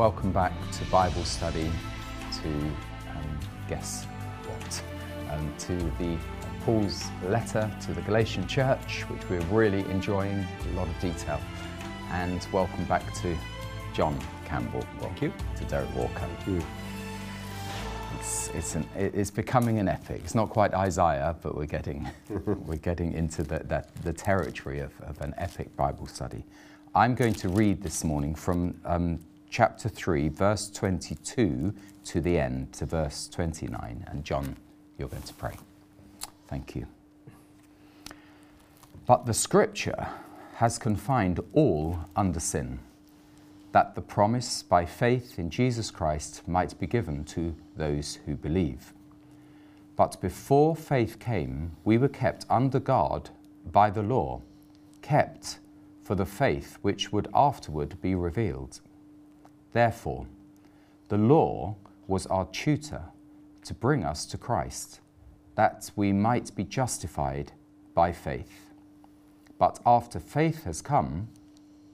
Welcome back to Bible study to um, guess what? Um, to the Paul's letter to the Galatian church, which we're really enjoying, a lot of detail. And welcome back to John Campbell. Thank you. To Derek Walker. Thank you. It's, it's, an, it's becoming an epic. It's not quite Isaiah, but we're getting, we're getting into the, that, the territory of, of an epic Bible study. I'm going to read this morning from um, chapter 3, verse 22 to the end, to verse 29. And John, you're going to pray. Thank you. But the scripture has confined all under sin, that the promise by faith in Jesus Christ might be given to those who believe. But before faith came, we were kept under guard by the law, kept for the faith which would afterward be revealed. Therefore, the law was our tutor to bring us to Christ, that we might be justified by faith. But after faith has come,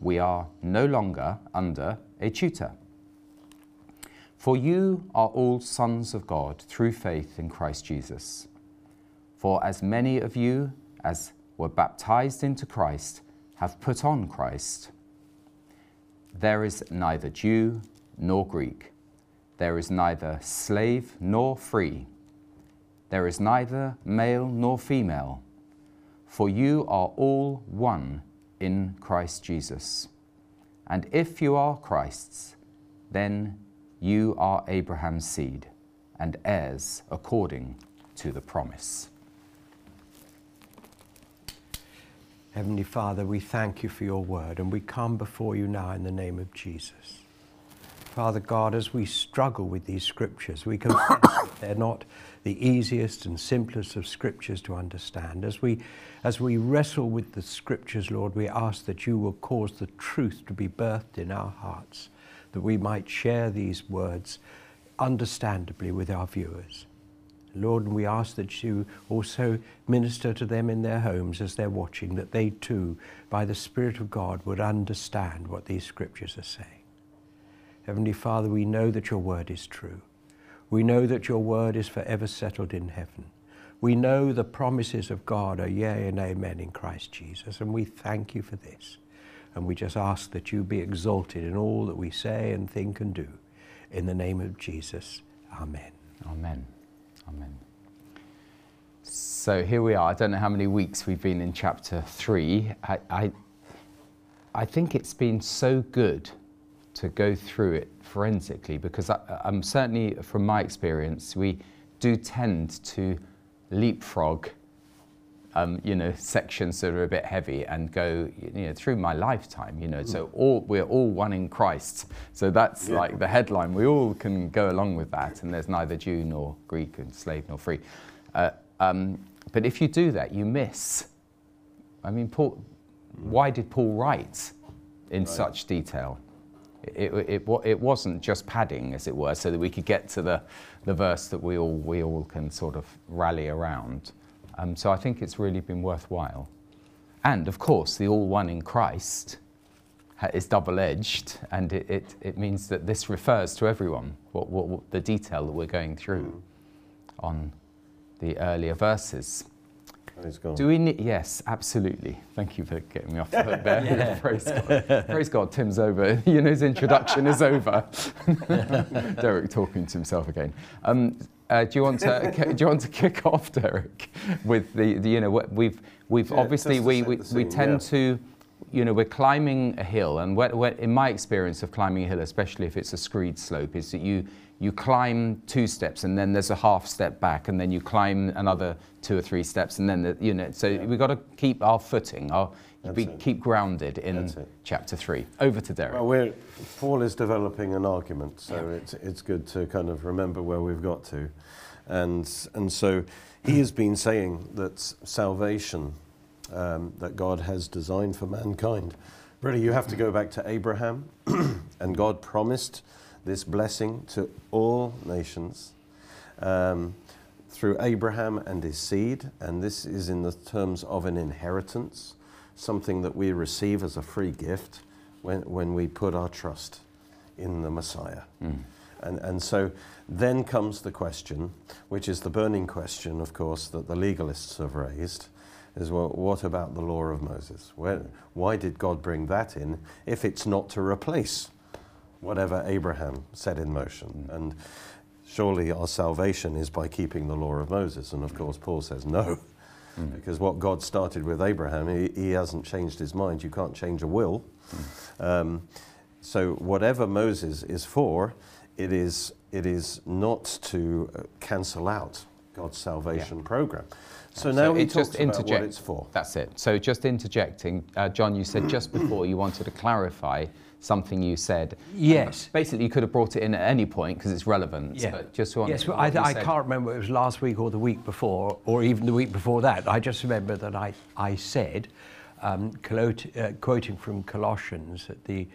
we are no longer under a tutor. For you are all sons of God through faith in Christ Jesus. For as many of you as were baptized into Christ have put on Christ. There is neither Jew nor Greek. There is neither slave nor free. There is neither male nor female. For you are all one in Christ Jesus. And if you are Christ's, then you are Abraham's seed and heirs according to the promise. Heavenly Father, we thank you for your word and we come before you now in the name of Jesus. Father God, as we struggle with these scriptures, we confess that they're not the easiest and simplest of scriptures to understand. As we, as we wrestle with the scriptures, Lord, we ask that you will cause the truth to be birthed in our hearts, that we might share these words understandably with our viewers. Lord, and we ask that you also minister to them in their homes as they're watching, that they too, by the Spirit of God, would understand what these scriptures are saying. Heavenly Father, we know that your word is true. We know that your word is forever settled in heaven. We know the promises of God are yea and amen in Christ Jesus, and we thank you for this. And we just ask that you be exalted in all that we say and think and do. In the name of Jesus, Amen. Amen. Amen. So here we are. I don't know how many weeks we've been in chapter three. I, I, I think it's been so good to go through it forensically because I, am certainly, from my experience, we do tend to leapfrog. Um, you know, sections that are a bit heavy and go, you know, through my lifetime, you know, so all, we're all one in Christ. So that's yeah. like the headline. We all can go along with that, and there's neither Jew nor Greek and slave nor free. Uh, um, but if you do that, you miss. I mean, Paul, why did Paul write in right. such detail? It, it, it, wasn't just padding, as it were, so that we could get to the, the verse that we all, we all can sort of rally around. Um, so I think it's really been worthwhile. And of course, the all one in Christ is double edged, and it, it, it, means that this refers to everyone, what, what, what, the detail that we're going through on the earlier verses. Do we need, yes, absolutely. Thank you for getting me off the hook there. yeah. Praise God. Praise God, Tim's over. You know, his introduction is over. Derek talking to himself again. Um, uh, do you want to do you want to kick off, Derek, with the, the you know we've we've yeah, obviously we we, scene, we tend yeah. to you know we're climbing a hill and we're, we're, in my experience of climbing a hill, especially if it's a screed slope, is that you you climb two steps and then there's a half step back and then you climb another two or three steps and then the, you know so yeah. we've got to keep our footing our be, keep grounded in chapter three. Over to Derek. Well we're, Paul is developing an argument so yeah. it's it's good to kind of remember where we've got to. And and so he has been saying that salvation um, that God has designed for mankind. Really you have to go back to Abraham and God promised this blessing to all nations um, through Abraham and his seed, and this is in the terms of an inheritance, something that we receive as a free gift when, when we put our trust in the Messiah. Hmm. And, and so then comes the question, which is the burning question, of course, that the legalists have raised, is well, what about the law of Moses? Where, why did God bring that in if it's not to replace whatever Abraham set in motion? Hmm. And surely our salvation is by keeping the law of Moses. And of course, Paul says no, because what God started with Abraham, he, he hasn't changed his mind. You can't change a will. Um, so whatever Moses is for, it is, it is not to uh, cancel out God's salvation program. So now he it talks about what it's for. That's it. So just interjecting, uh, John, you said just before you wanted to clarify something you said. Yes. Basically, you could have brought it in at any point because it's relevant. Yeah. But just on yes, well, I, I can't remember if it was last week or the week before, or even the week before that. I just remember that I, I said, um, uh, quoting from Colossians, that the,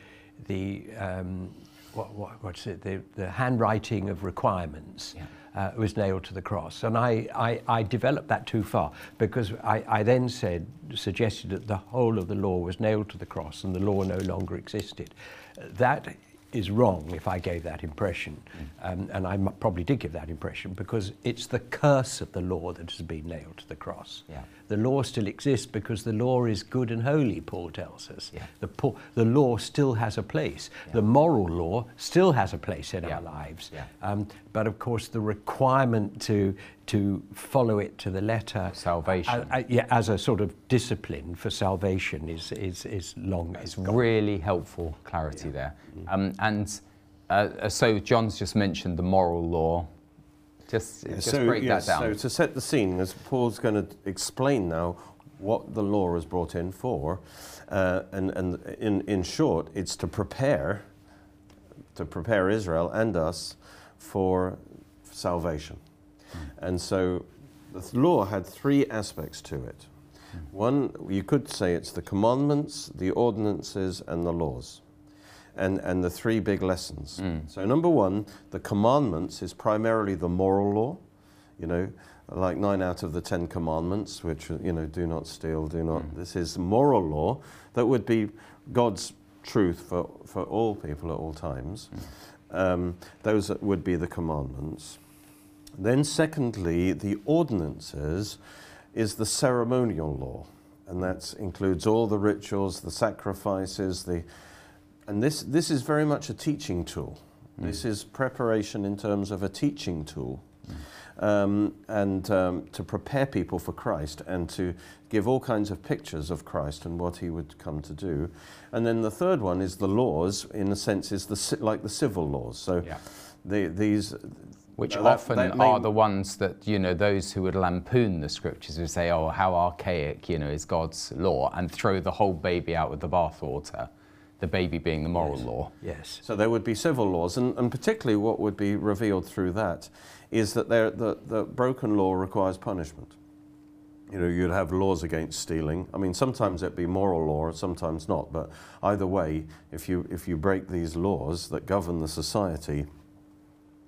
the um, what, what, what's it, the, the handwriting of requirements Yeah. Uh, was nailed to the cross. And I, I, I developed that too far because I, I then said, suggested that the whole of the law was nailed to the cross and the law no longer existed. That is wrong if I gave that impression. Um, and I probably did give that impression because it's the curse of the law that has been nailed to the cross. Yeah. The law still exists because the law is good and holy, Paul tells us. Yeah. The, po- the law still has a place. The moral law still has a place in Yeah. our lives. Yeah. Um, but of course, the requirement to to follow it to the letter, Salvation. uh, uh, yeah, as a sort of discipline for salvation, is is is long. It's really helpful clarity there. Um, and uh, uh, so John's just mentioned the moral law. Just, just break yes, that down. So to set the scene, as Paul's going to explain now what the law is brought in for, uh, and, and in, in short, it's to prepare, to prepare Israel and us for salvation. And so the law had three aspects to it. One, you could say it's the commandments, the ordinances, and the laws. And, and the three big lessons. Mm. So, number one, the commandments is primarily the moral law, you know, like nine out of the ten commandments, which, you know, do not steal, do not. Mm. This is moral law that would be God's truth for, for all people at all times. Mm. Um, those would be the commandments. Then, secondly, the ordinances is the ceremonial law, and that includes all the rituals, the sacrifices, the, and this, this is very much a teaching tool. This is preparation in terms of a teaching tool. Um, and um, to prepare people for Christ and to give all kinds of pictures of Christ and what he would come to do. And then the third one is the laws, in a sense, is the, like the civil laws. So Yeah. the, these. Which that- often that are the ones that, you know, those who would lampoon the scriptures would say, oh, how archaic, you know, is God's law, and throw the whole baby out with the bathwater, the baby being the moral law. Yes. So there would be civil laws, and, and particularly what would be revealed through that is that there, the, the broken law requires punishment. You know, you'd have laws against stealing. I mean, sometimes it'd be moral law, sometimes not. But either way, if you, if you break these laws that govern the society,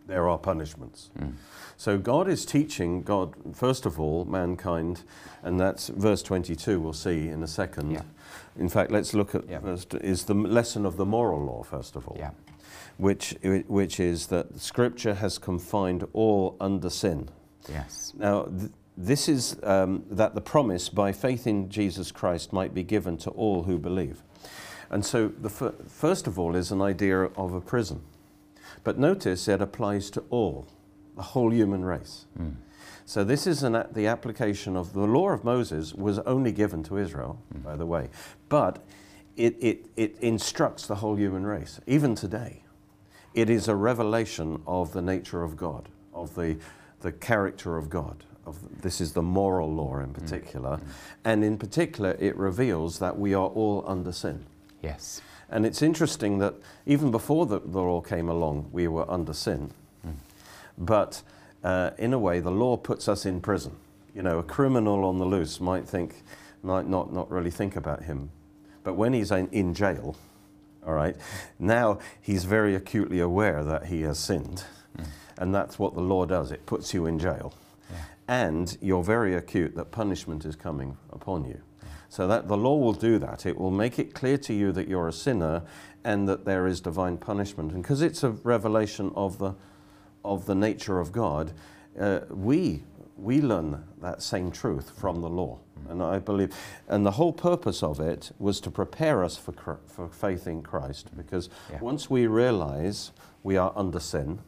there are punishments. Mm. So God is teaching, God, first of all, mankind, and that's verse 22, we'll see in a second. Yeah. In fact, let's look at Yeah. first, is the lesson of the moral law, first of all Yeah. which, which is that Scripture has confined all under sin. Yes. Now, th- this is um, that the promise by faith in Jesus Christ might be given to all who believe. And so, the fir- first of all, is an idea of a prison. But notice it applies to all, the whole human race. So, this is an, the application of the law of Moses, was only given to Israel, mm-hmm. by the way, but it, it, it instructs the whole human race, even today it is a revelation of the nature of God, of the, the character of God. Of, this is the moral law in mm-hmm. particular. Mm-hmm. And in particular, it reveals that we are all under sin. Yes. And it's interesting that even before the, the law came along, we were under sin. Mm. But uh, in a way, the law puts us in prison. You know, a criminal on the loose might think, might not, not really think about him. But when he's in, in jail, all right, now he's very acutely aware that he has sinned. And that's what the law does it puts you in jail. and you're very acute that punishment is coming upon you. So that the law will do that. It will make it clear to you that you're a sinner and that there is divine punishment. And because it's a revelation of the, of the nature of God, uh, we, we learn that same truth from the law. And I believe, and the whole purpose of it was to prepare us for, for faith in Christ. Because Yeah. once we realize we are under sin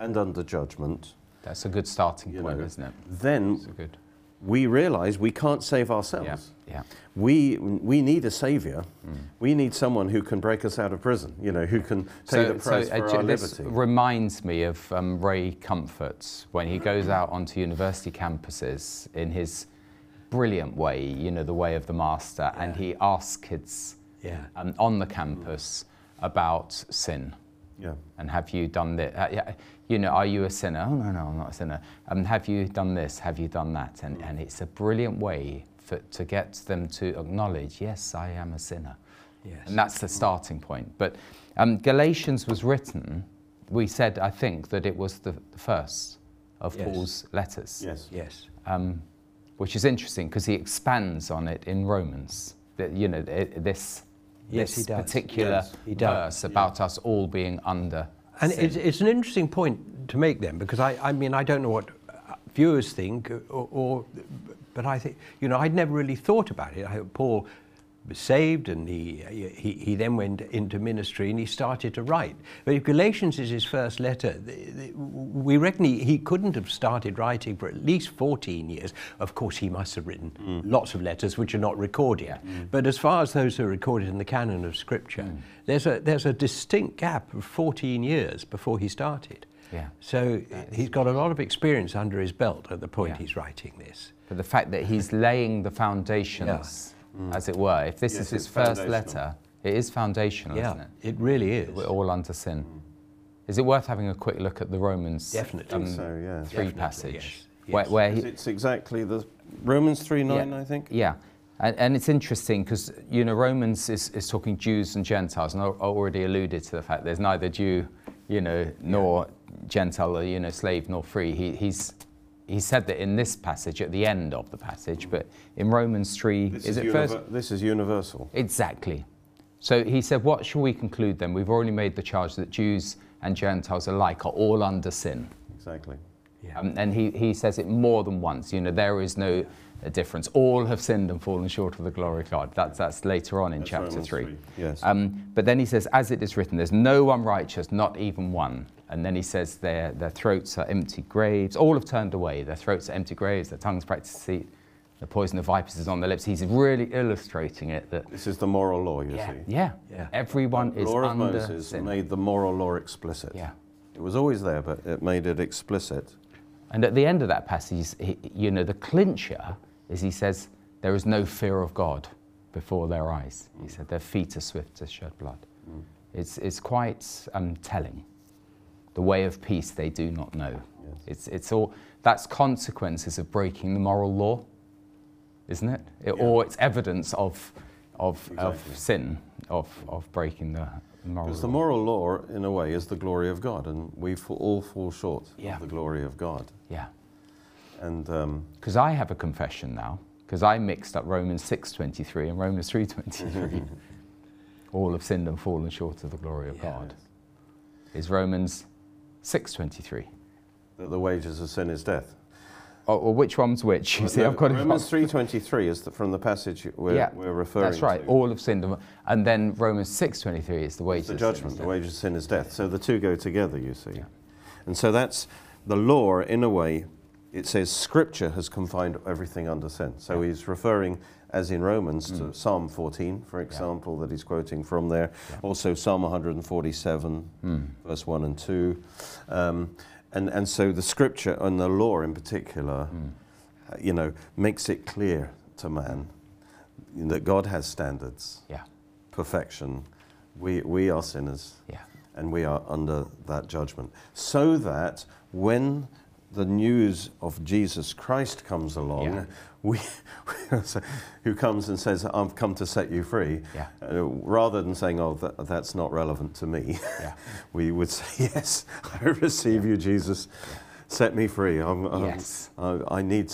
and under judgment, That's a good starting point, know, isn't it? then good. We realize we can't save ourselves. Yeah. yeah. We, we need a savior. Mm. We need someone who can break us out of prison, you know, who can pay the price uh, for ju- our this liberty. reminds me of um, Ray Comfort when he goes out onto university campuses in his brilliant way, you know, the way of the master, and he asks kids Yeah. um, on the campus about sin. Yeah. And have you done this? Uh, yeah, you know, are you a sinner? Oh, no, no, I'm not a sinner. Um, have you done this? Have you done that? And, and it's a brilliant way for, to get them to acknowledge, yes, I am a sinner. Yes. And that's the starting point. But um, Galatians was written, we said, I think, that it was the, the first of Yes. Paul's letters, Yes. Yes. um, which is interesting because he expands on it in Romans. That, you know, it, this, Yes, this he does. particular Yes, he does. verse about us all being under And sin. it's, it's an interesting point to make then, because I, I mean, I don't know what uh, viewers think, or, or, but I think, you know, I'd never really thought about it. I, Paul was saved and he, he, he then went into ministry and he started to write. But if Galatians is his first letter, we reckon he, he couldn't have started writing for at least 14 years. Of course, he must have written mm. lots of letters which are not recorded. Yet. Mm. But as far as those who are recorded in the canon of Scripture, mm. there's, a, there's a distinct gap of 14 years before he started. Yeah. So uh, he's got a lot of experience under his belt at the point Yeah. he's writing this. But the fact that he's laying the foundations, Mm. as it were, if this Yes, is his it's first letter, it is foundational, yeah, isn't it? it really is. We're all under sin. Mm. Is it worth having a quick look at the Romans Definitely. I think so, yeah. three Definitely, passage? yes, Where, yes. where he, It's exactly the Romans 3 9, I think. Yeah. And, and it's interesting because, you know, Romans is, is talking Jews and Gentiles, and I already alluded to the fact there's neither Jew, you know, nor Gentile, or, you know, slave nor free. He, he's, he said that in this passage, at the end of the passage, but in Romans 3, This is is, it first? this is universal. Exactly. So he said, What shall we conclude then? We've already made the charge that Jews and Gentiles alike are all under sin. Exactly. Yeah. Um, and he, he says it more than once. You know, there is no uh, difference. All have sinned and fallen short of the glory of God. That's, that's later on in That's chapter 3. 3, yes. Um, but then he says, As it is written, there's no one righteous, not even one. And then he says, Their, their throats are empty graves. All have turned away. Their throats are empty graves. Their tongues practice deceit. The poison of vipers is on their lips. He's really illustrating it that This is the moral law, you yeah, see. yeah, Yeah. Everyone The is law of Moses sin. made the moral law explicit. Yeah. It was always there, but it made it explicit. And at the end of that passage, he, you know, the clincher is he says, There is no fear of God before their eyes. He said, Their feet are swift to shed blood. It's, it's quite um, telling. The way of peace they do not know. Yes. It's, it's all, that's consequences of breaking the moral law, isn't it? It- Yeah. Or it's evidence of, of, of sin, of, of breaking the moral law. Because law. the moral law, in a way, is the glory of God, and we all fall short Yeah. of the glory of God. yeah. And um, Because I have a confession now, because I mixed up Romans 6.23 and Romans 3.23. All have sinned and fallen short of the glory of. God. Is Romans 6.23. that the wages of sin is death. Oh, well, which one's which? You see, No, I've got it Romans up. three twenty three is the, from the passage we're, Yeah, we're referring That's right. to. All of sin. and- then Romans 6.23 is the wages the of sin judgment, the wages of sin is death. So the two go together, you see. Yeah. And so that's the law, in a way, it says Scripture has confined everything under sin. So he's referring, as in Romans, Mm. to Psalm 14, for example, that he's quoting from there. Also Psalm 147, Mm. verse 1 and 2. Um, and, and so the Scripture and the law in particular, Mm. uh, you know, makes it clear to man that God has standards, Yeah, perfection. We, we are sinners yeah, and we are under that judgment. So that when the news of Jesus Christ comes along, Yeah. We, who comes and says, I've come to set you free, Yeah. uh, rather than saying, oh, that, that's not relevant to me, yeah. we would say, yes, I receive you, Jesus. set me free. I'm, I'm- Yes. I, I need,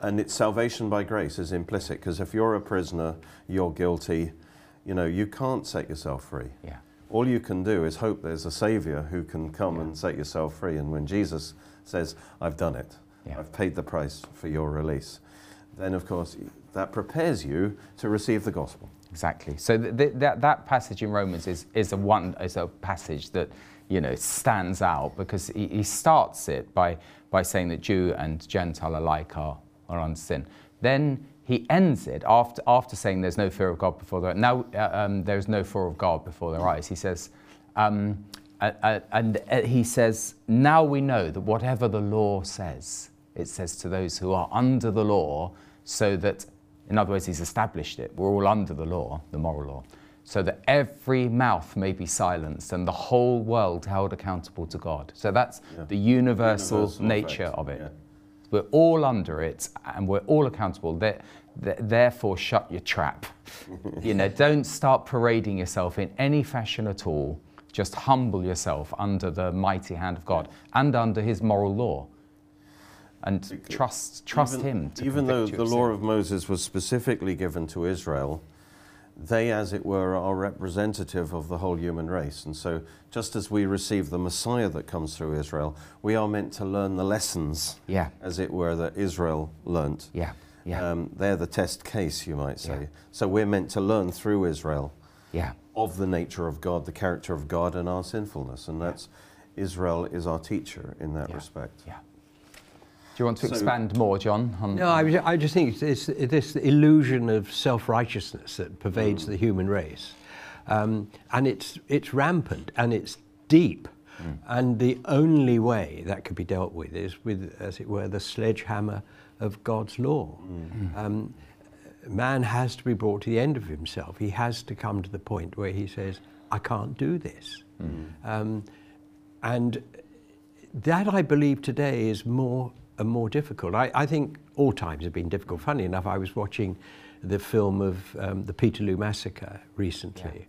and it's salvation by grace is implicit because if you're a prisoner, you're guilty. You know, you can't set yourself free. Yeah. All you can do is hope there's a savior who can come and set yourself free. And when Jesus says, "I've done it, Yeah. I've paid the price for your release," then of course that prepares you to receive the gospel. Exactly. So th- th- that, that passage in Romans is, is, a one, is a passage that you know, stands out because he, he starts it by, by saying that Jew and Gentile alike are, are under sin. Then he ends it after, after saying there's no fear of God before their now uh, um, there's no fear of God before their eyes. He says, um, uh, uh, and he says, now we know that whatever the law says, it says to those who are under the law, so that in other words, he's established it. We're all under the law, the moral law, so that every mouth may be silenced and the whole world held accountable to God. So that's Yeah. the universal, Universal nature effect, of it. yeah. We're all under it and we're all accountable. Th- th- therefore, shut your trap. you know, don't start parading yourself in any fashion at all. Just humble yourself under the mighty hand of God and under his moral law. And trust, trust even, him to even though the law sin. of Moses was specifically given to Israel, they, as it were, are representative of the whole human race. And so, just as we receive the Messiah that comes through Israel, we are meant to learn the lessons, Yeah. as it were, that Israel learnt. Yeah, yeah, Um, they're the test case, you might say. Yeah. So, we're meant to learn through Israel yeah, of the nature of God, the character of God, and our sinfulness. And that's Israel is our teacher in that respect. yeah. Do you want to So- expand more, John? On, No, I, I just think it's, it's this illusion of self-righteousness that pervades Mm. the human race, um, and it's it's rampant and it's deep, Mm. and the only way that could be dealt with is with, as it were, the sledgehammer of God's law. Mm. Um, man has to be brought to the end of himself. He has to come to the point where he says, "I can't do this," um, and that I believe today is more and more difficult. I, I think all times have been difficult. Funny enough, I was watching the film of um, the Peterloo massacre recently.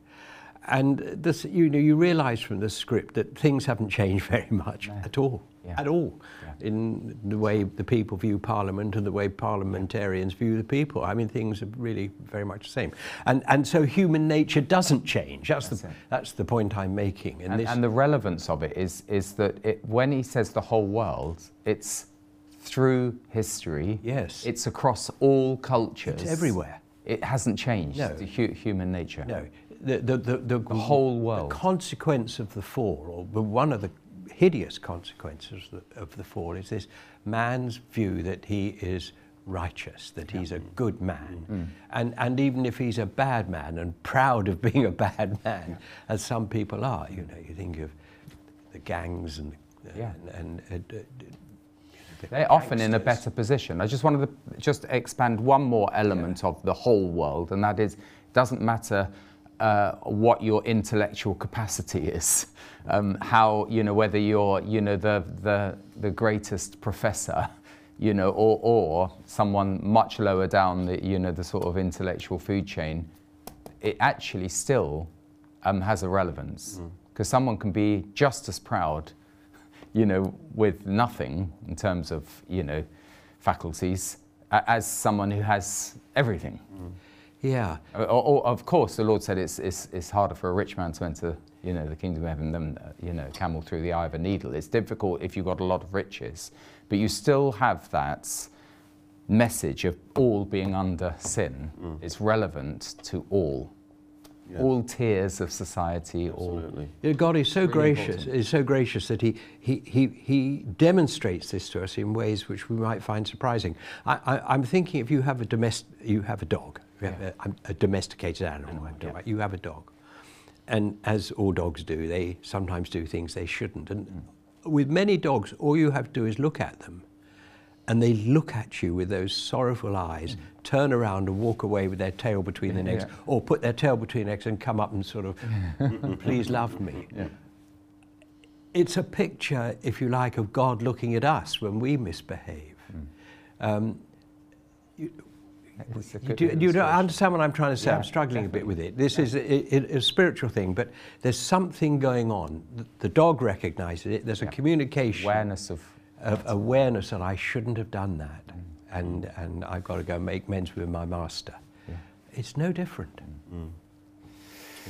And this, you know, you realise from the script that things haven't changed very much at all, Yeah. at all, Yeah. in the way the people view Parliament and the way parliamentarians view the people. I mean, things are really very much the same. And and so human nature doesn't change. That's, That's the it. that's the point I'm making. and, this- and the relevance of it is, is that it, when he says the whole world, it's through history. Yes. It's across all cultures. It's everywhere. It hasn't changed. No. The hu- human nature. No, the, the, the, the, The whole world. The consequence of the fall, or one of the hideous consequences of the, of the fall, is this man's view that he is righteous, that he's a good man. Mm. And, and even if he's a bad man and proud of being a bad man, as some people are, you know, you think of the gangs and, Yeah. and, and uh, d- d- the They're often in a better position. I just wanted to just expand one more element of the whole world, and that is, it doesn't matter uh, what your intellectual capacity is, um, how you know whether you're you know the the the greatest professor, you know, or or someone much lower down the you know the sort of intellectual food chain. It actually still um, has a relevance because someone can be just as proud you know, with nothing in terms of, you know, faculties as someone who has everything. Mm. Yeah. Uh, or, or, of course, the Lord said it's, it's, it's harder for a rich man to enter, you know, the kingdom of heaven than, uh, you know, a camel through the eye of a needle. It's difficult if you've got a lot of riches, but you still have that message of all being under sin. Mm. It's relevant to all. Yeah. All tiers of society, Absolutely. Yeah, God is so Really gracious. important. Is so gracious that he, he, he, he demonstrates this to us in ways which we might find surprising. I, I, I'm thinking if you have a domest, you have a dog, you have Yeah. a, a domesticated animal. I'm about. You have a dog, and as all dogs do, they sometimes do things they shouldn't. And Mm. with many dogs, all you have to do is look at them, and they look at you with those sorrowful eyes, turn around and walk away with their tail between their necks, Mm. Yeah. or put their tail between their necks and come up and sort of, please love me. Yeah. It's a picture, if you like, of God looking at us when we misbehave. Um, you do, you don't understand what I'm trying to say? Yeah, I'm struggling a bit with it. This is a, a, a spiritual thing, but there's something going on. The, the dog recognizes it. There's a communication. awareness of awareness that I shouldn't have done that, and, and I've got to go make amends with my master. Yeah. It's no different. Mm.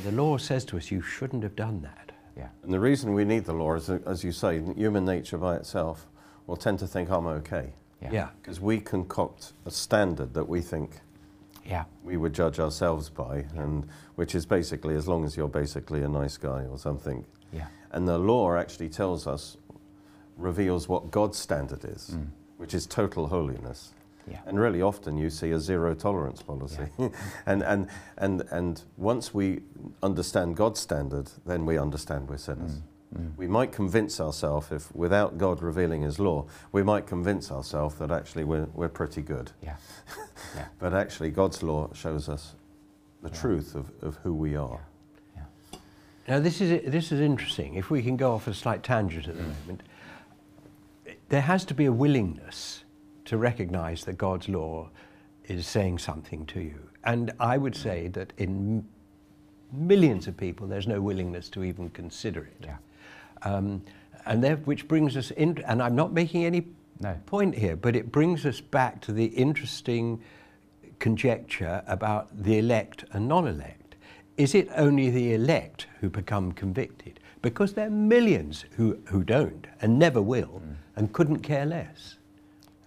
The law says to us, you shouldn't have done that. Yeah. And the reason we need the law is, that, as you say, human nature by itself will tend to think I'm okay. Yeah. Yeah. Because we concoct a standard that we think Yeah. we would judge ourselves by, and which is basically as long as you're basically a nice guy or something. Yeah. And the law actually tells us, reveals what God's standard is, Mm. which is total holiness. Yeah. And really often you see a zero tolerance policy. and, and, and, and once we understand God's standard, then we understand we're sinners. Mm. We might convince ourselves, if without God revealing His law, we might convince ourselves that actually we're, we're pretty good. Yeah. Yeah. But actually, God's law shows us the Yeah. truth of, of who we are. Yeah. Now, this is, this is interesting. If we can go off a slight tangent at the moment, there has to be a willingness to recognize that God's law is saying something to you. And I would say that in millions of people, there's no willingness to even consider it. Yeah. Um, and there, which brings us in, and I'm not making any No. point here, but it brings us back to the interesting conjecture about the elect and non elect. Is it only the elect who become convicted? Because there are millions who, who don't and never will and couldn't care less.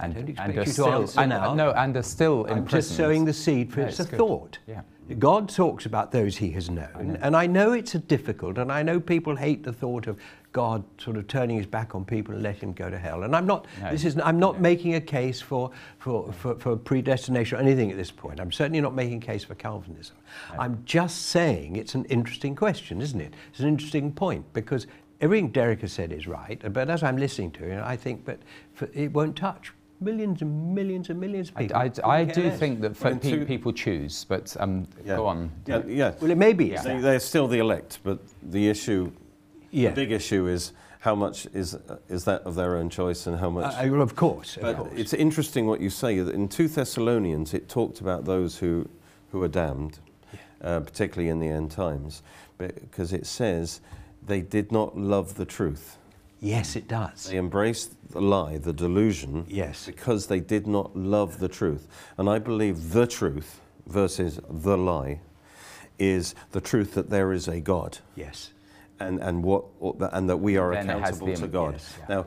And, don't and expect are you to still, answer and, uh, now. no, and are still I'm just sowing the seed for No, it's, it's a good. thought. Yeah. God talks about those he has known, and I know it's a difficult, and I know people hate the thought of God sort of turning his back on people and letting them go to hell. And I'm not. No. This is. I'm not making a case for for, for for predestination or anything at this point. I'm certainly not making a case for Calvinism. I'm just saying it's an interesting question, isn't it? It's an interesting point because everything Derek has said is right, but as I'm listening to it, I think, but for, it won't touch millions and millions and millions of people. I, Couldn't I do think that Well, for pe- two- people choose, but um, go on. Yeah, yeah. Well, it may be. Yeah. They, they're still the elect, but the issue, Yeah. the big issue is how much is, is that of their own choice and how much. Uh, uh, of course, of course. it's interesting what you say. That in 2 Thessalonians, it talked about those who, who are damned, uh, particularly in the end times, because it says they did not love the truth. Yes, it does. They embraced the lie, the delusion, Yes. because they did not love the truth. And I believe the truth versus the lie is the truth that there is a God Yes. and, and, what, and that we are Then accountable to God. yes, yeah. Now,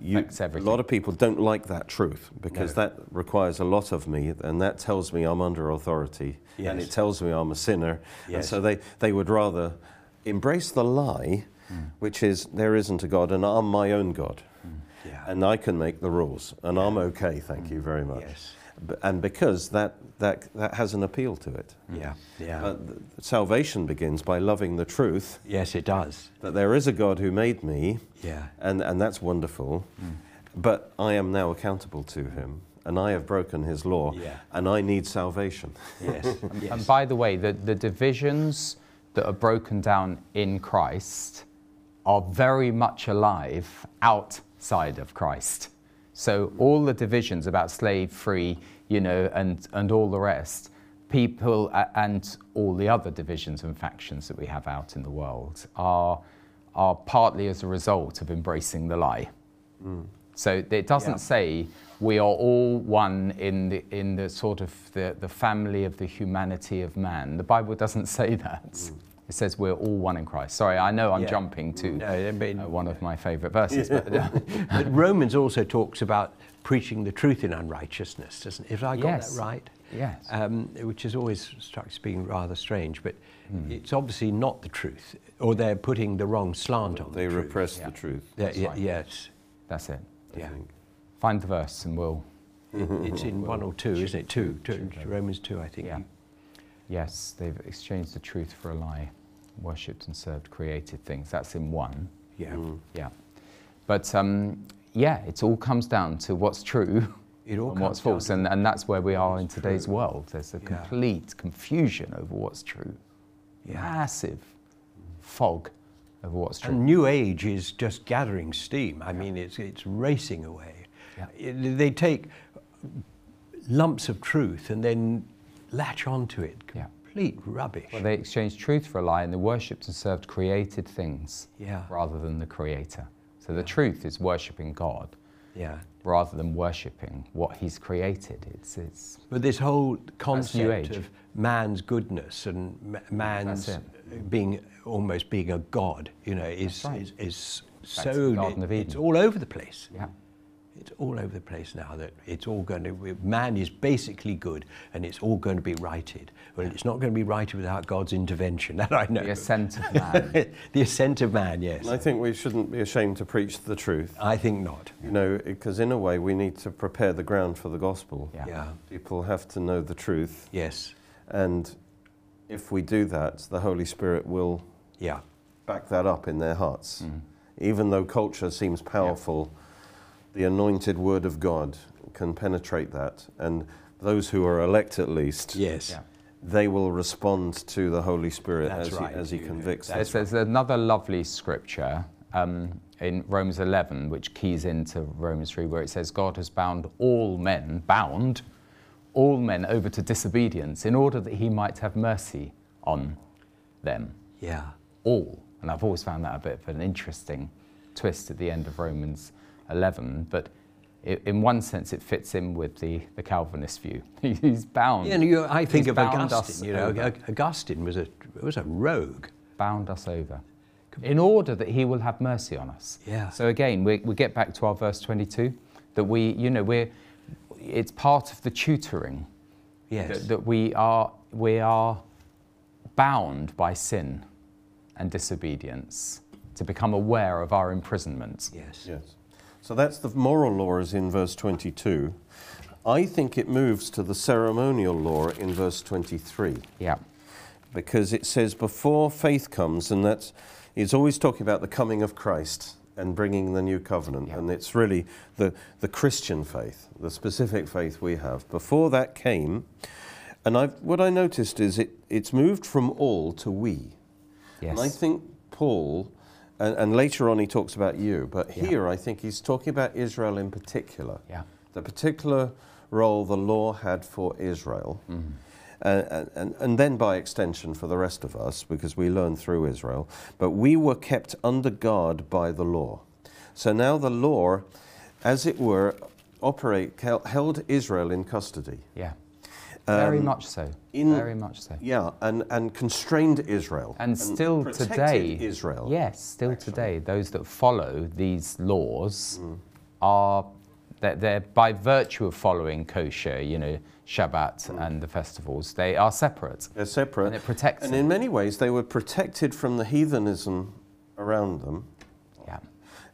you, a lot of people don't like that truth because No. that requires a lot of me, and that tells me I'm under authority, and it tells me I'm a sinner. And so they, they would rather embrace the lie, Hmm. which is there isn't a God, and I'm my own God. Hmm. Yeah. And I can make the rules, and I'm okay, thank you very much. Yes. B- And because that, that, that has an appeal to it. Hmm. Yeah. Yeah. But th- salvation begins by loving the truth yes, it does. that there is a God who made me, Yeah. and, and that's wonderful, hmm. but I am now accountable to him, and I have broken his law, Yeah. and I need salvation. Yes. yes. And by the way, the, the divisions that are broken down in Christ are very much alive outside of Christ. So all the divisions about slave free, you know, and, and all the rest, people and all the other divisions and factions that we have out in the world are, are partly as a result of embracing the lie. Mm. So it doesn't Yeah. say we are all one in the, in the sort of the, the family of the humanity of man. The Bible doesn't say that. It says we're all one in Christ. Sorry, I know I'm Yeah. jumping to No, I mean- uh, one of my favourite verses, but but Romans also talks about preaching the truth in unrighteousness, doesn't it? If I got Yes. that right? yes, Um, which has always struck as being rather strange, but Hmm. it's obviously not the truth, or they're putting the wrong slant on They the truth. repress Yeah. the truth. Yeah, That's yeah, right. Yes. that's it. I Yeah. think. Find the verse and we'll. It's in one or two, isn't it? Two. two Romans 2, I think. Yeah. Yes, they've exchanged the truth for a lie, worshipped and served created things. That's in one. Yeah. Mm. Yeah. But um, yeah, it all comes down to what's true It all and what's down false. And, and that's where we are in today's true. world. There's a Yeah. complete confusion over what's true, Yeah. massive fog over what's true. And New Age is just gathering steam. I mean, it's, it's racing away. Yeah. It- they take lumps of truth and then latch onto it. Yeah. Complete rubbish. well, they exchanged truth for a lie and they worshipped and served created things Yeah. rather than the creator. So the truth is worshipping God Yeah. rather than worshipping what He's created. It's, it's But this whole concept of man's goodness and ma- man's being almost being a god, you know, is right. is, is so the it's all over the place. yeah. It's all over the place now that it's all going to, man is basically good and it's all going to be righted. Well, it's not going to be righted without God's intervention, that I know. The ascent of man. the ascent of man, yes. And I think we shouldn't be ashamed to preach the truth. I think not. You know, because in a way we need to prepare the ground for the gospel. Yeah. Yeah. People have to know the truth, Yes. and if we do that, the Holy Spirit will Yeah. back that up in their hearts. Even though culture seems powerful, the anointed word of God can penetrate that, and those who are elect at least, Yes. Yeah. they will respond to the Holy Spirit That's as, right. he, as he You- convicts them. There's, there's another lovely scripture um, in Romans 11, which keys into Romans 3, where it says, God has bound all men, bound all men over to disobedience in order that he might have mercy on them. Yeah. All. And I've always found that a bit of an interesting twist at the end of Romans 11. But i in one sense, it fits in with the, the Calvinist view. He's bound. Yeah, and you, I think of Augustine. You know, over. Augustine was a was a rogue. bound us over in order that he will have mercy on us. Yeah. So again, we, we get back to our verse 22 that we, you know, we're, it's part of the tutoring Yes. that, that we are, we are bound by sin and disobedience to become aware of our imprisonment. yes. Yes. So that's the moral law is in verse 22. I think it moves to the ceremonial law in verse 23 Yeah. because it says before faith comes, and that's it's always talking about the coming of Christ and bringing the new covenant, Yeah. and it's really the the Christian faith, the specific faith we have. Before that came, and I what I noticed is it it's moved from all to we. Yes. And I think Paul, and, and later on he talks about you, but Yeah. here I think he's talking about Israel in particular. Yeah. The particular role the law had for Israel. Mm-hmm. Uh, and, and then by extension for the rest of us, because we learn through Israel. But we were kept under guard by the law. So now the law, as it were, operate held Israel in custody. Yeah. Very Um, much so. in- Very much so. Yeah, and, and constrained Israel. And still today, Israel. Yes, still today, those that follow these laws Mm. are they're, they're by virtue of following kosher, you know, Shabbat Mm. and the festivals, they are separate. They're separate. And it protects And them. in many ways, they were protected from the heathenism around them, Yeah,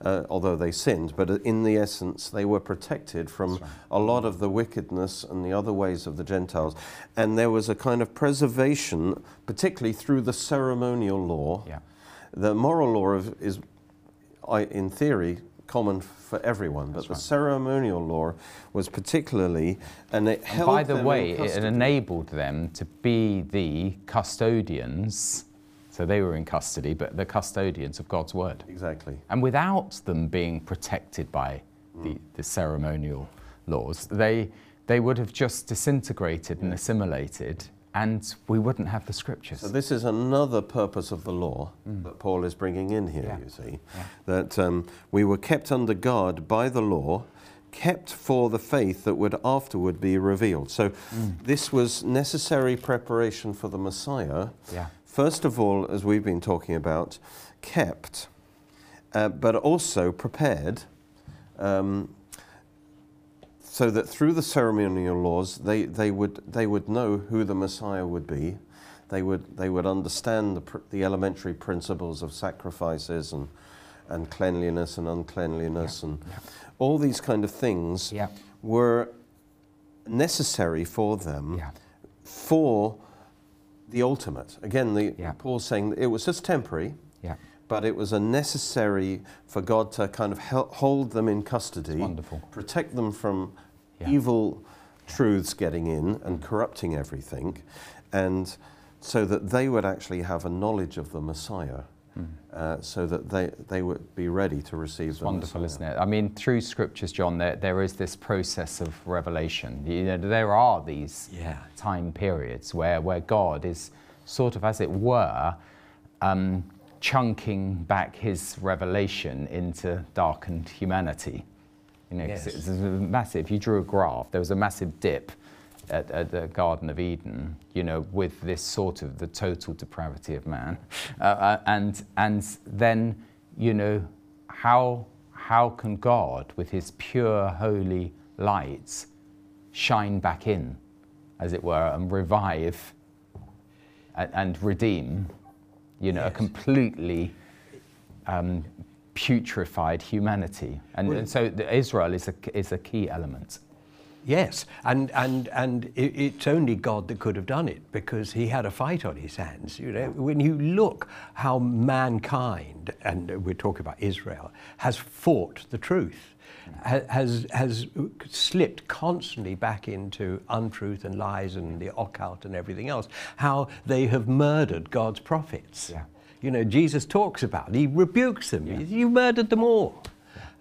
uh, although they sinned. But in the essence, they were protected from right. a lot of the wickedness and the other ways of the Gentiles. And there was a kind of preservation, particularly through the ceremonial law. yeah, The moral law of, is, I, in theory, common for everyone, but That's the right. ceremonial law was particularly, and it And by the way, it enabled them to be the custodians. So they were in custody, but the custodians of God's word. Exactly. And without them being protected by the, mm. the ceremonial laws, they, they would have just disintegrated and assimilated, and we wouldn't have the scriptures. So this is another purpose of the law that Paul is bringing in here, Mm. Yeah. you see. Yeah. That um, we were kept under guard by the law, kept for the faith that would afterward be revealed. So Mm. this was necessary preparation for the Messiah. yeah, First of all, as we've been talking about, kept, uh, but also prepared. Um, so that through the ceremonial laws, they, they, would, they would know who the Messiah would be. They would, they would understand the, pr- the elementary principles of sacrifices and, and cleanliness and uncleanliness and all these kind of things yeah, were necessary for them yeah, for the ultimate. Again, the, Yeah. Paul's saying it was just temporary, yeah. but it was a necessary for God to kind of hel- hold them in custody, protect them from Yeah. evil truths getting in and corrupting everything, and so that they would actually have a knowledge of the Messiah, uh, so that they, they would be ready to receive Hmm. It's the wonderful, Messiah. isn't it? I mean, through scriptures, John, there, there is this process of revelation. You know, there are these Yeah. time periods where, where God is sort of, as it were, um, chunking back his revelation into darkened humanity. You know, Yes. it's a massive. If you drew a graph, there was a massive dip at, at the Garden of Eden. You know, with this sort of the total depravity of man, uh, uh, and and then you know how how can God, with His pure holy lights, shine back in, as it were, and revive and, and redeem, you know, a completely um, putrefied humanity. And, Well- and so the, Israel is a, is a key element. Yes, and and and it, it's only God that could have done it because He had a fight on His hands. You know, when you look how mankind, and we're talking about Israel, has fought the truth, has has slipped constantly back into untruth and lies and the occult and everything else. How they have murdered God's prophets. Yeah. You know, Jesus talks about. He rebukes them. You murdered them all.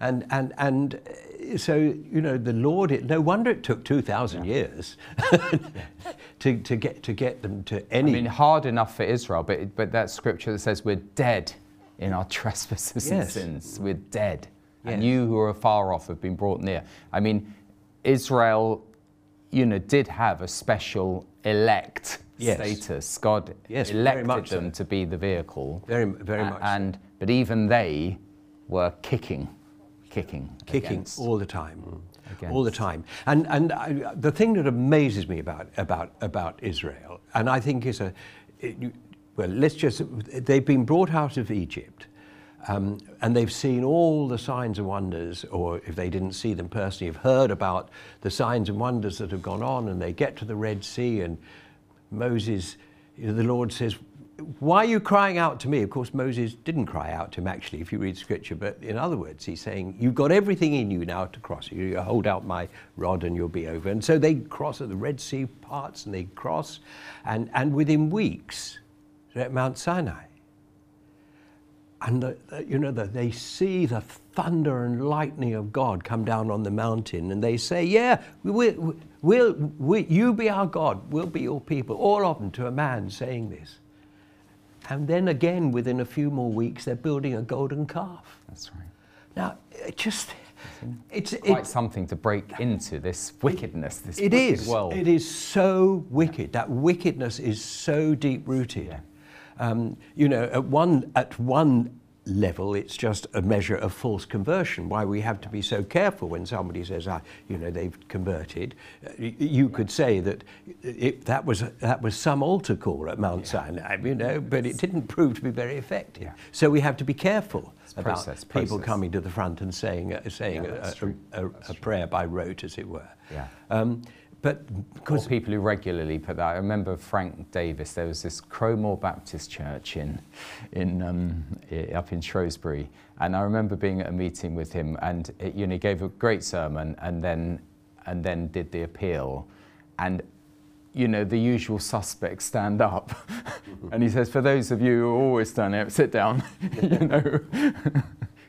And, and, and uh, so, you know, the Lord, it, no wonder it took 2,000 years to, to, get, to get them to any. I mean, hard enough for Israel, but, but that scripture that says we're dead in our trespasses and sins. We're dead. And you who are far off have been brought near. I mean, Israel, you know, did have a special elect Yes. status. God Yes, elected much so. them to be the vehicle. Very- very much. And, but even they were kicking, kicking. kicking against. all the time, Against. all the time. And and I, the thing that amazes me about about about Israel, and I think is a, it, well, let's just they've been brought out of Egypt. Um, and they've seen all the signs and wonders, or if they didn't see them personally, have heard about the signs and wonders that have gone on. And they get to the Red Sea, and Moses, the Lord says, Why are you crying out to me? Of course, Moses didn't cry out to him, actually, if you read scripture. But in other words, he's saying, You've got everything in you now to cross. You hold out my rod and you'll be over. And so they cross at the Red Sea parts and they cross. And, and within weeks, they're at Mount Sinai. And the, the- you know, the, they see the thunder and lightning of God come down on the mountain, and they say, "Yeah, we, we, we'll, we, you be our God, we'll be your people." All of them to a man saying this. And then again, within a few more weeks, they're building a golden calf. That's right. Now, it just it's Quite it, something to break into this wickedness, this it wicked is. world. It is so wicked. That wickedness is so deep rooted. Um, you know, at one at one level, it's just a measure of false conversion. Why we have to be so careful when somebody says, ah, you know, they've converted. Uh, You could say that it, that was that was some altar call at Mount Sinai, you know, but it didn't prove to be very effective. Yeah. So we have to be careful about process, people process. coming to the front and saying uh, saying Yeah, a, a, a, a prayer by rote, as it were. Yeah. Um, but because people who regularly put that. I remember Frank Davis. There was this Crowmoor Baptist Church in, in um, up in Shrewsbury, and I remember being at a meeting with him, and it, you know, he gave a great sermon, and then and then did the appeal, and you know the usual suspects stand up, and he says, "For those of you who are always stand up, sit down," you know.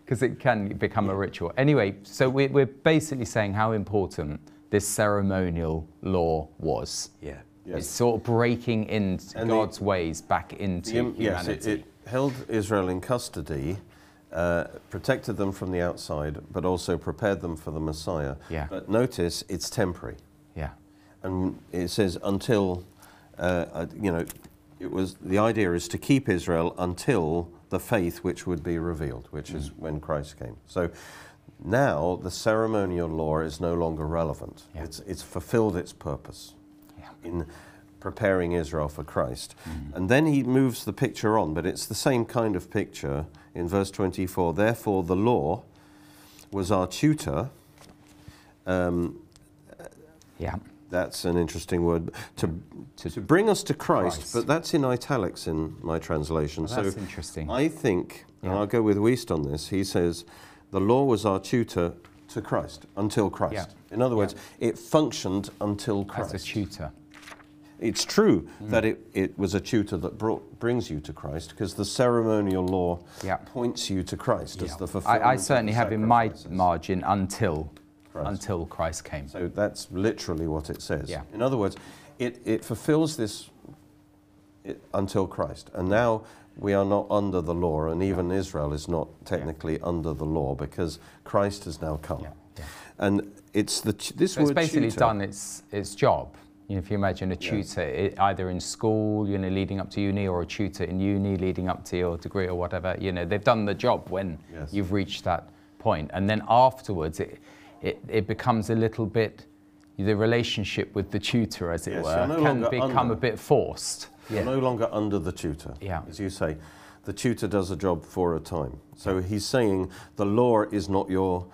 Because it can become a ritual. Anyway, so we're, we're basically saying how important this ceremonial law was. yeah, Yes. It's sort of breaking in And the- God's ways back into The im- yes, it, it held Israel in custody, uh, protected them from the outside, but also prepared them for the Messiah. Yeah. But notice it's temporary, yeah, and it says until, uh, uh, you know, it was the idea is to keep Israel until the faith which would be revealed, which is when Christ came. So. Now the ceremonial law is no longer relevant. Yeah. It's, it's fulfilled its purpose yeah. in preparing Israel for Christ. And then he moves the picture on, but it's the same kind of picture in verse 24. Therefore, the law was our tutor. Um, yeah. that's an interesting word. To, to, bring us to Christ, Christ. but that's in italics in my translation. Well, that's interesting. I think, and I'll go with Wuest on this, he says, the law was our tutor to Christ, until Christ. Yeah. In other words, it functioned until Christ. As a tutor. It's true Mm. that it, it was a tutor that brought, brings you to Christ because the ceremonial law Yeah. points you to Christ as the fulfillment I, I certainly have in my margin until Christ. until Christ came. So that's literally what it says. Yeah. In other words, it, it fulfills this it, until Christ. And now we are not under the law, and even Israel is not technically under the law because Christ has now come. Yeah, yeah. and it's the ch- this So it's basically tutor, done its its job. You know, if you imagine a tutor, it, either in school, you know, leading up to uni, or a tutor in uni leading up to your degree or whatever, you know, they've done the job when Yes. you've reached that point, and then afterwards, it it, it becomes a little bit. The relationship with the tutor, as it Yes, were, no can become under. a bit forced. You're no longer under the tutor. Yeah. As you say, the tutor does a job for a time. So he's saying the law is not your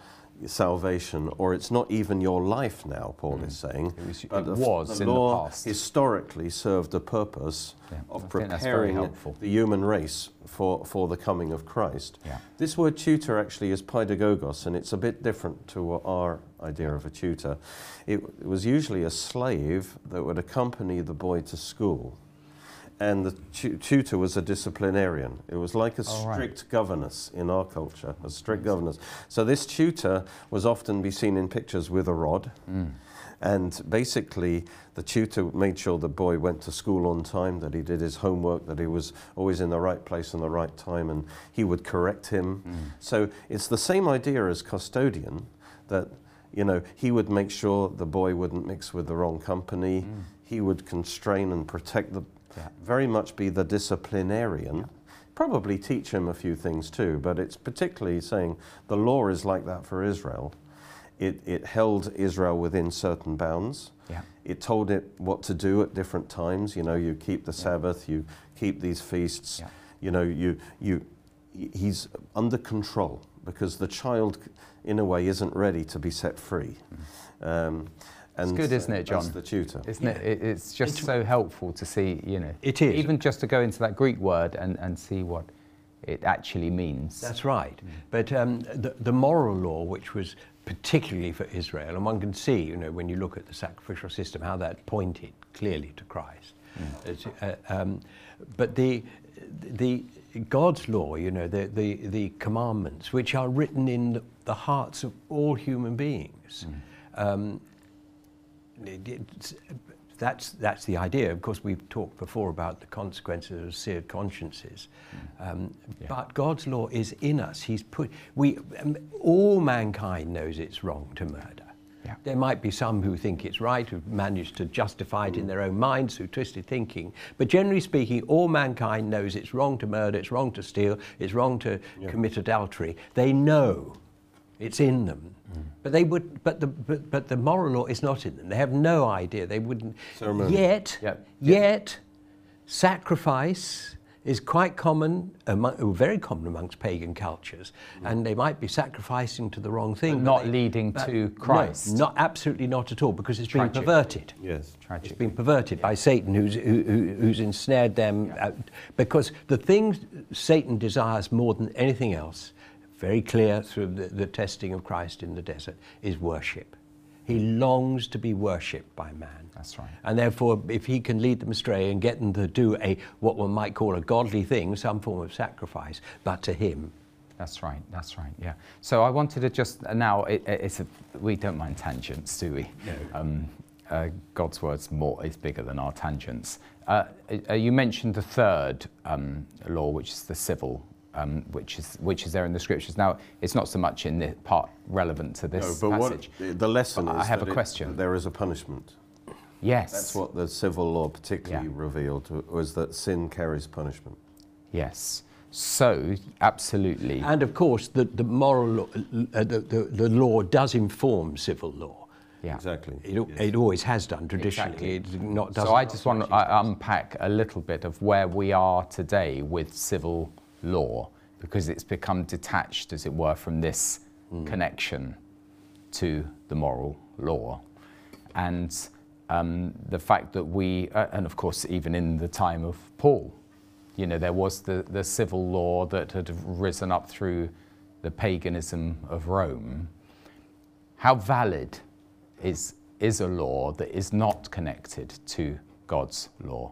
salvation, or it's not even your life now, Paul is saying. Mm. It was- But it the, was the in the law past. historically served a purpose Yeah, of I think that's very preparing the human race for, for the coming of Christ. Yeah. This word tutor actually is pedagogos, and it's a bit different to our idea of a tutor. It, it was usually a slave that would accompany the boy to school, and the tu- tutor was a disciplinarian. It was like a Oh, right. strict governess in our culture, a strict governess. So this tutor was often be seen in pictures with a rod. Mm. And basically, the tutor made sure the boy went to school on time, that he did his homework, that he was always in the right place and the right time, and he would correct him. Mm. So it's the same idea as custodian, that you know he would make sure the boy wouldn't mix with the wrong company. He would constrain and protect the, Yeah. very much be the disciplinarian. Probably teach him a few things too, but it's particularly saying the law is like that for Israel. It, it held Israel within certain bounds. Yeah. It told it what to do at different times. You know, you keep the Sabbath, you keep these feasts. Yeah. You know, you, you, he's under control because the child, in a way, isn't ready to be set free. Um, and good, isn't it, That's John? the tutor. Isn't it? it? It's just so helpful to see, you know. It is. Even just to go into that Greek word and, and see what it actually means. That's right. But um, the, the moral law, which was particularly for Israel, and one can see, you know, when you look at the sacrificial system, how that pointed clearly to Christ. It's, uh, um, but the, the God's law, you know, the, the, the commandments, which are written in the hearts of all human beings. Um, it- it's- that's, that's the idea. Of course, we've talked before about the consequences of seared consciences. Um, Yeah. But God's law is in us. He's put, we, um, all mankind knows it's wrong to murder. Yeah. There might be some who think it's right, who've managed to justify it in their own minds through twisted thinking. But generally speaking, all mankind knows it's wrong to murder, it's wrong to steal, it's wrong to commit adultery. They know it's in them. But they would, but the, but, but the moral law is not in them. They have no idea. They wouldn't. Ceremony. Yet, Yep. yet, sacrifice is quite common, among, very common amongst pagan cultures, and they might be sacrificing to the wrong thing. But not they- leading but to no, Christ. not absolutely not at all, because it's been perverted. Yes. Tragic. It's been perverted by Satan, who's, who, who, who's ensnared them. uh, because the thing Satan desires more than anything else, very clear through the, the testing of Christ in the desert, is worship. He longs to be worshipped by man. That's right. And therefore, if he can lead them astray and get them to do a what one might call a godly thing, some form of sacrifice, but to him, That's right. That's right. Yeah. So I wanted to just uh, now. It, it- it's a, we don't mind tangents, do we? No. Um, uh, God's word's more is bigger than our tangents. Uh, uh, you mentioned the third um, law, which is the civil, um, which is which is there in the scriptures. Now, it's not so much in the part relevant to No, this but passage. what, the lesson But is I have that a question. that there is a punishment. yes. That's what the civil law particularly Yeah. revealed was that sin carries punishment. Yes. So absolutely. And of course, the, the moral law, uh, the, the, the law does inform civil law. yeah. Exactly. It, al- it always has done traditionally. Exactly. It not, So I just want to uh, unpack a little bit of where we are today with civil law because it's become detached, as it were, from this connection to the moral law. And um, the fact that we, uh, and of course, even in the time of Paul, you know, there was the, the civil law that had risen up through the paganism of Rome. How valid is, is a law that is not connected to God's law?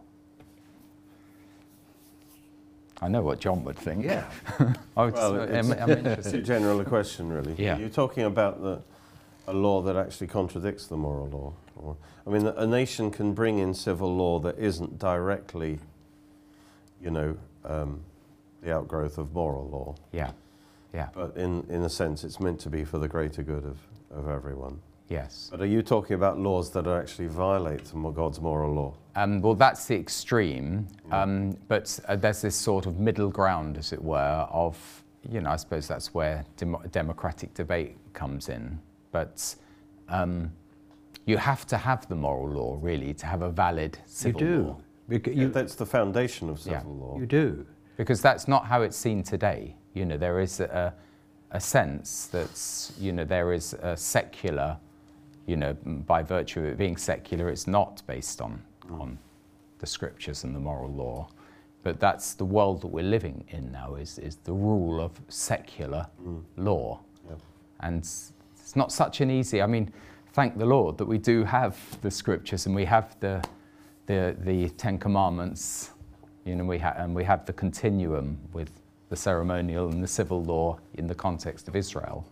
I know what John would think. Yeah. I would, Well, I'm, it's- I'm Too interested. general question, really. Yeah. You're talking about the, a law that actually contradicts the moral law. Or, I mean, a nation can bring in civil law that isn't directly, you know, um, the outgrowth of moral law. Yeah. Yeah. But in, in a sense, it's meant to be for the greater good of, of everyone. Yes. But are you talking about laws that actually violate God's moral law? Um, well, that's the extreme, um, but uh, there's this sort of middle ground, as it were, of, you know, I suppose that's where demo- democratic debate comes in. But um, you have to have the moral law, really, to have a valid You civil do. law. Because You, you, that's the foundation of Yeah. civil law. you do. Because that's not how it's seen today. You know, there is a, a sense that, you know, there is a secular, you know, by virtue of it being secular, it's not based on, on the scriptures and the moral law. But that's the world that we're living in now, is, is the rule of secular mm. law. Yep. And it's not such an easy, I mean, thank the Lord that we do have the scriptures and we have the, the, the Ten Commandments, you know, we ha- and we have the continuum with the ceremonial and the civil law in the context of Israel.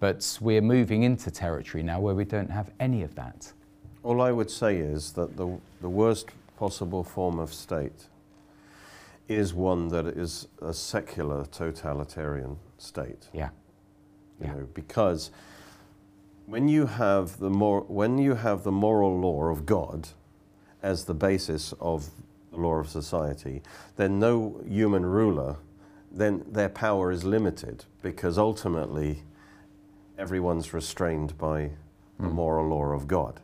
But we're moving into territory now where we don't have any of that. All I would say is that the, the worst possible form of state is one that is a secular totalitarian state. Yeah. you Yeah. know, because when you have the mor- when you have the moral law of God as the basis of the law of society, then no human ruler, then their power is limited because ultimately everyone's restrained by the hmm. moral law of God.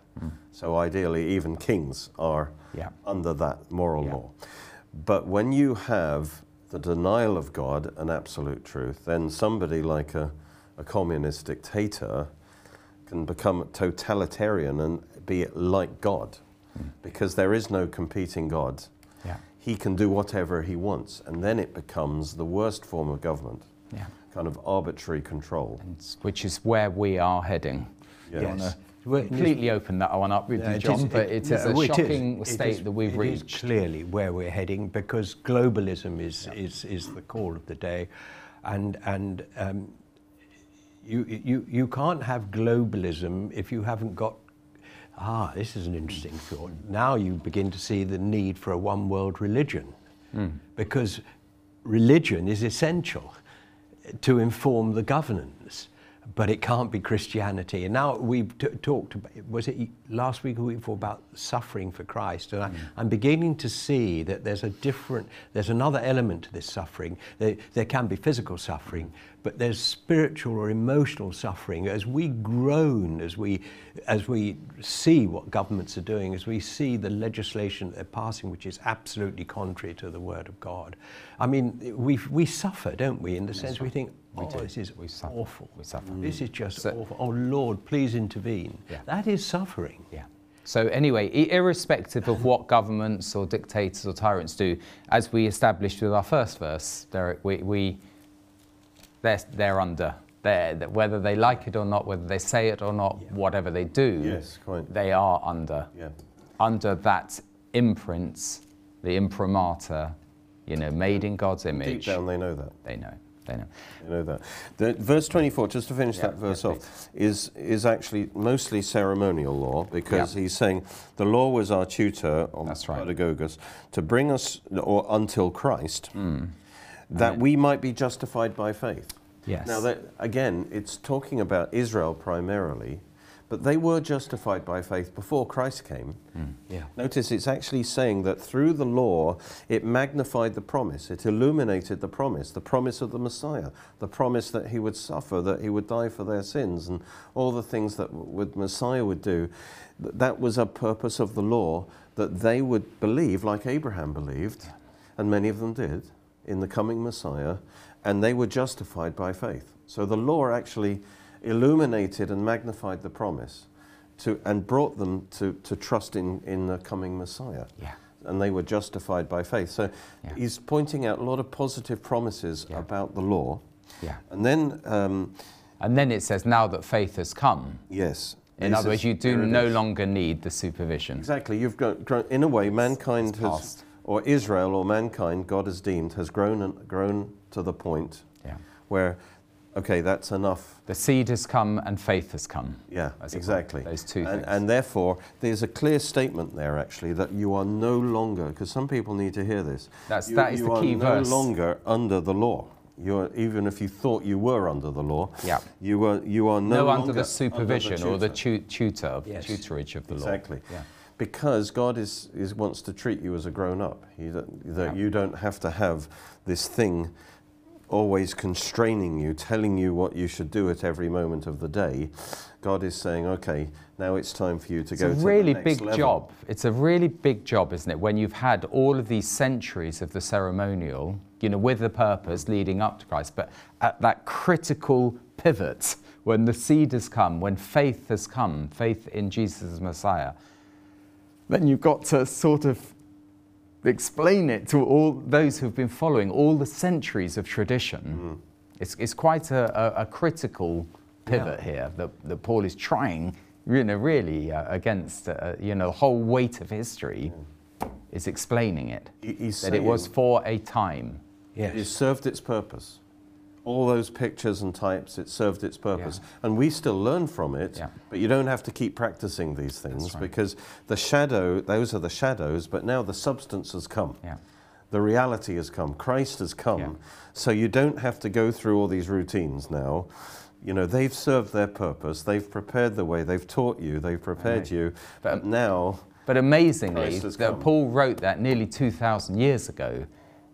So ideally, even kings are Yeah. under that moral Yeah. law. But when you have the denial of God and absolute truth, then somebody like a, a communist dictator can become totalitarian and be like God hmm. because there is no competing God. Yeah. He can do whatever he wants, and then it becomes the worst form of government, Yeah. kind of arbitrary control. And, which is where we are heading. Yes. I wanna Well, completely open that one up with Yeah, you, John, is- but it is no, a it shocking It state is- that we've it is reached. clearly where we're heading because globalism is, is, is the call of the day. And, and um, you, you, you can't have globalism if you haven't got. Ah, this is an interesting thought. Now you begin to see the need for a one world religion because religion is essential to inform the governance, but it can't be Christianity. And now we've talked, about, was it last week or week before, about suffering for Christ. And I, I'm beginning to see that there's a different, there's another element to this suffering. There, there can be physical suffering, but there's spiritual or emotional suffering as we groan, as we, as we see what governments are doing, as we see the legislation they're passing, which is absolutely contrary to the Word of God. I mean, we, we suffer, don't we, in the sense we think, We oh, this is We suffer. awful. We suffer. This is just So- awful. Oh, Lord, please intervene. Yeah. That is suffering. Yeah. So anyway, irrespective of what governments or dictators or tyrants do, as we established with our first verse, Derek, we, we they're, they're under. They're, whether they like it or not, whether they say it or not, whatever they do, Yes, quite. they are under Yeah. under that imprint, the imprimatur, you know, made in God's image. Deep down, they know that. They know. They know. Know that. The, verse 24, just to finish Yeah, that verse yeah, off, is, is actually mostly ceremonial law because Yeah. he's saying the law was our tutor on That's right. pedagogus to bring us, or until Christ, Hmm. that we might be justified by faith. Yes. Now, that, again, it's talking about Israel primarily, but they were justified by faith before Christ came. Hmm. Yeah. Notice it's actually saying that through the law, it magnified the promise, it illuminated the promise, the promise of the Messiah, the promise that he would suffer, that he would die for their sins, and all the things that with Messiah would do. That was a purpose of the law that they would believe, like Abraham believed, and many of them did, in the coming Messiah, and they were justified by faith. So the law actually illuminated and magnified the promise to, and brought them to, to trust in, in the coming Messiah. Yeah. And they were justified by faith. So Yeah. he's pointing out a lot of positive promises Yeah. about the law. Yeah. And then, um, And then it says, now that faith has come. yes. In other words, you do no longer need the supervision. Exactly. You've grown, grown in a way, mankind it's has, past. or Israel or mankind, God has deemed, has grown and grown to the point Yeah. where, okay, that's enough. The seed has come and faith has come. Yeah, as it exactly. Those two and, things. and therefore, there's a clear statement there actually that you are no longer, because some people need to hear this. That's- you, that is the key no verse. You are no longer under the law. You're, even if you thought you were under the law, Yeah. you, were, you are no, No, longer under the supervision or the tutor. tu- tutor, of- Yes. tutorage of the law. Exactly. Yeah. Because God is, is, wants to treat you as a grown up. He, don't- that Yeah. you don't have to have this thing always constraining you, telling you what you should do at every moment of the day. God is saying, okay, now it's time for you to It's go a to really the next big level. job. It's a really big job, isn't it? When you've had all of these centuries of the ceremonial, you know, with the purpose leading up to Christ, but at that critical pivot, when the seed has come, when faith has come, faith in Jesus as Messiah, then you've got to sort of explain it to all those who've been following all the centuries of tradition. It's, it's quite a, a, a critical pivot here that, that Paul is trying, you know, really uh, against, uh, you know, the whole weight of history is explaining it. He's that it was for a time. Yes. It served its purpose. All those pictures and types, it served its purpose. And we still learn from it, Yeah. but you don't have to keep practicing these things right. because the shadow, those are the shadows, but now the substance has come. Yeah. The reality has come. Christ has come. Yeah. So you don't have to go through all these routines now. You know, they've served their purpose. They've prepared the way. They've taught you. They've prepared Right. you. But- But now, But amazingly, that come. Paul wrote that nearly 2,000 years ago,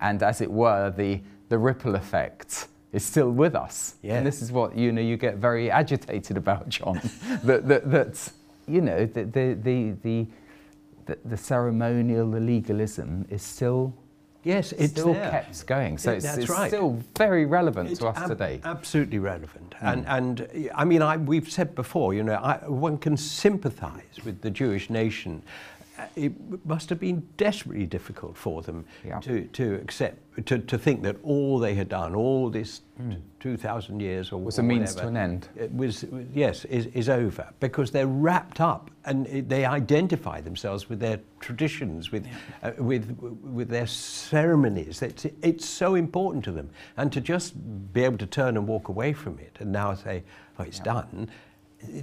and as it were, the, the ripple effect is still with us. Yeah. And this is what you know you get very agitated about, John. that, that, that you know the the, the the the the ceremonial, the legalism is still Yes, it's still there. kept going. So Yeah, it's, it's right. still very relevant It's to us ab- today. Absolutely relevant. And, and uh, I mean, I, we've said before, you know, I, one can sympathize with the Jewish nation. Uh, It must have been desperately difficult for them Yeah. to, to accept, to, to think that all they had done, all this 2,000 years or. Was a means to an end. It was, yes, is, is over because they're wrapped up and they identify themselves with their traditions, with, uh, with, with their ceremonies. It's, it's so important to them. And to just be able to turn and walk away from it and now say, oh, it's done.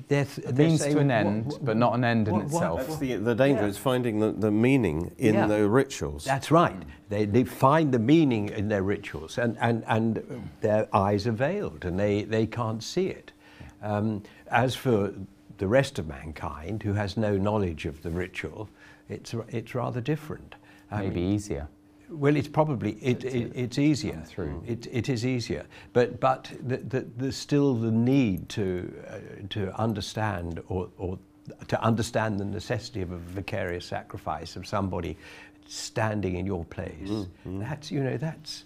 They're, A means saying, to an end, what- but not an end in what- what- itself. that's the, the danger. Yeah. It's finding the, the meaning in Yeah. the rituals. That's right. They, they find the meaning in their rituals, and, and, and their eyes are veiled, and they, they can't see it. Um, as for the rest of mankind, who has no knowledge of the ritual, it's, it's rather different. I Maybe mean, easier. Well, it's probably it, it, it's easier. through. Mm. It, it is easier, but but the, the, there's still the need to uh, to understand or, or to understand the necessity of a vicarious sacrifice of somebody standing in your place. Mm, mm. That's you know that's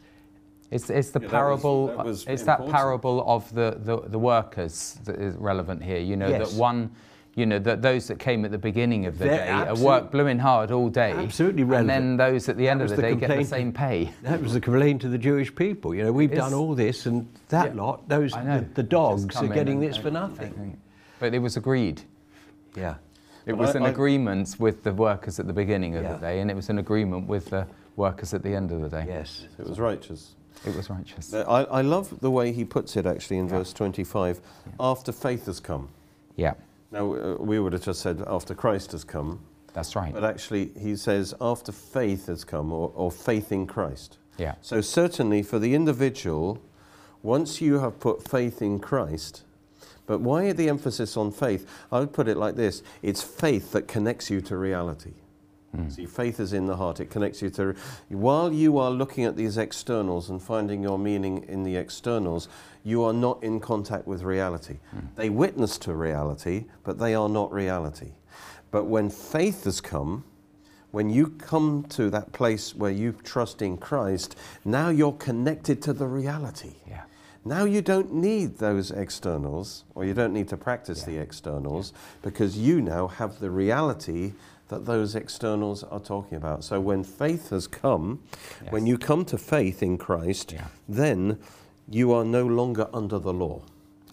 It's, it's the Yeah, that was- parable. that was it's that parable of the, the, the workers that is relevant here. You know Yes. that one, you know that those that came at the beginning of the They're day are absolute- work blooming hard all day. Absolutely And then those at the end of the the day get the same pay. that was the complaint to the Jewish people. You know, we've It's- done all this, and that Yeah. lot, those know. the, the dogs are getting and- this for nothing. But it was agreed. Yeah. It But was I- an I- agreement with the workers at the beginning of Yeah. the day, and it was an agreement with the workers at the end of the day. Yes. it was righteous. It was righteous. I, I love the way he puts it actually in verse 25 after faith has come. Yeah, Now, uh, we would have just said after Christ has come, that's right. but actually he says after faith has come or, or faith in Christ. Yeah, So, certainly for the individual, once you have put faith in Christ, but why the emphasis on faith? I would put it like this it's faith that connects you to reality. See, faith is in the heart. It connects you to. While you are looking at these externals and finding your meaning in the externals, you are not in contact with reality. They witness to reality, but they are not reality. But when faith has come, when you come to that place where you trust in Christ, now you're connected to the reality. yeah, Now you don't need those externals, or you don't need to practice the externals, because you now have the reality that those externals are talking about. So when faith has come, when you come to faith in Christ, Yeah. then you are no longer under the law.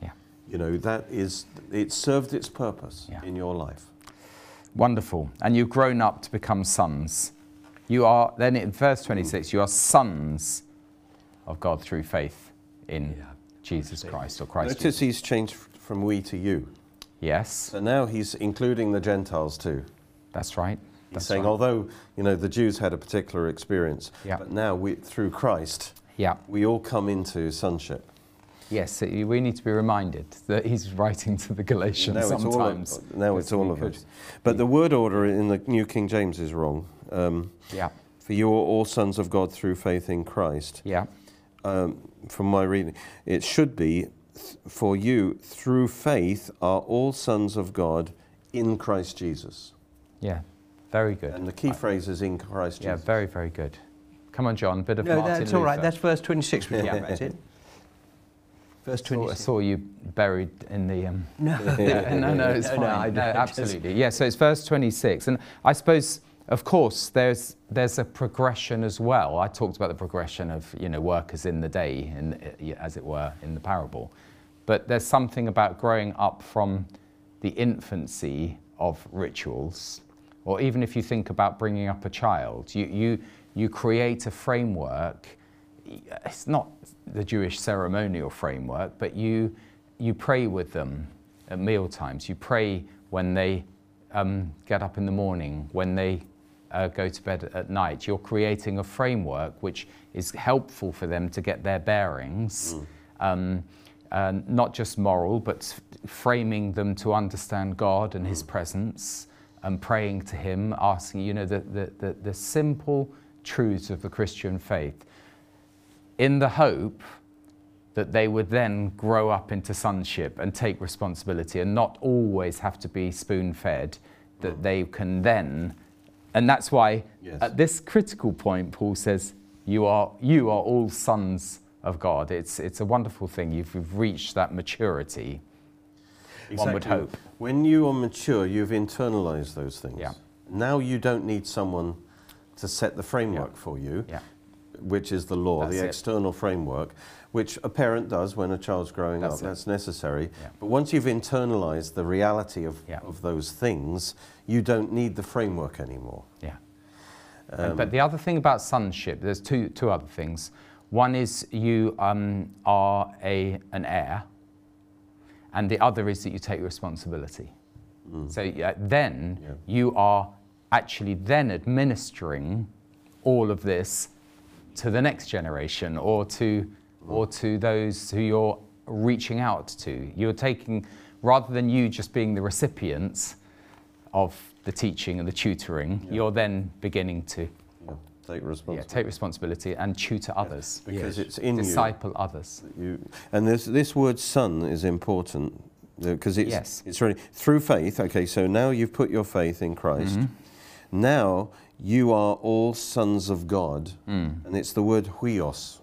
yeah. You know, that is, it served its purpose Yeah. in your life. Wonderful. And you've grown up to become sons. You are, then in verse 26, you are sons of God through faith in Yeah. Jesus Christ or Christ. Notice Jesus. he's changed from we to you. Yes, So now he's including the Gentiles too. That's right. He's That's saying, right. although you know the Jews had a particular experience, Yeah. but now we, through Christ, Yeah. we all come into sonship. Yes, we need to be reminded that he's writing to the Galatians Now it's all sometimes. now it's all of us. But the word order in the New King James is wrong. Um, Yeah, for you are all sons of God through faith in Christ. yeah, Um, from my reading, it should be th- for you through faith are all sons of God in Christ Jesus. Yeah. Very good. And the key phrase is in Christ Yeah, very, very good. Come on, John, a bit of No, Martin that's all right. That's verse 26 we're talking Yeah. about, it? Verse I saw, I saw you buried in the. Um, No. yeah, no, no, it's No, fine. no, No, absolutely. Yeah, so it's verse 26. And I suppose, of course, there's, there's a progression as well. I talked about the progression of, you know, workers in the day, in, as it were, in the parable. But there's something about growing up from the infancy of rituals, or even if you think about bringing up a child, you, you, you create a framework it's not the Jewish ceremonial framework, but you, you pray with them at meal times. You pray when they um, get up in the morning, when they uh, go to bed at night. You're creating a framework which is helpful for them to get their bearings, um, uh, not just moral, but framing them to understand God and His presence and praying to Him, asking, you know, the, the, the, the simple truths of the Christian faith in the hope that they would then grow up into sonship and take responsibility and not always have to be spoon fed, that mm. they can then. And that's why Yes. at this critical point, Paul says, you are, you are all sons of God. It's, it's a wonderful thing. You've, you've reached that maturity. One would hope. When you are mature, you've internalized those things. Yeah. Now you don't need someone to set the framework Yeah. for you, Yeah. which is the law, That's the it. external framework, which a parent does when a child's growing That's up. it. That's necessary. Yeah. But once you've internalized the reality of, of those things, you don't need the framework anymore. Yeah. And- but the other thing about sonship, there's two, two other things. One is you um, are a, an heir, and the other is that you take responsibility. So uh, then Yeah. you are actually then administering all of this to the next generation or to, or to those who you're reaching out to. You're taking, rather than you just being the recipients of the teaching and the tutoring, you're then beginning to Yeah. Take yeah, responsibility. take responsibility and tutor others, because Yes. it's in you. disciple others. You, and this, this word son is important because it's, Yes. it's really through faith. Okay, so now you've put your faith in Christ. Mm-hmm. Now you are all sons of God. Mm. And it's the word huios,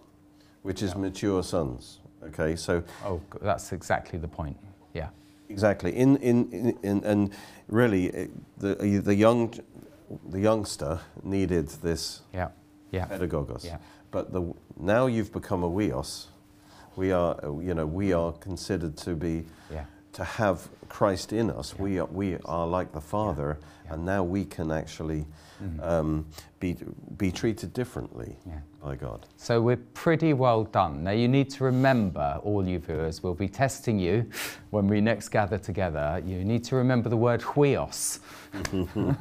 which is mature sons. Okay, so Oh, that's exactly the point. Yeah. exactly. In, in, in, in, and really, eh, the, the, young, the youngster needed this Yeah. Yeah. pedagogos. Yeah. But the, now you've become a huios. We are, you know, we are considered to be, Yeah. To have Christ in us. We, are, we are like the Father, Yeah. and now we can actually Mhm. um, be, be treated differently Yeah. by God. So we're pretty well done. Now you need to remember, all you viewers, we'll be testing you when we next gather together. You need to remember the word huios.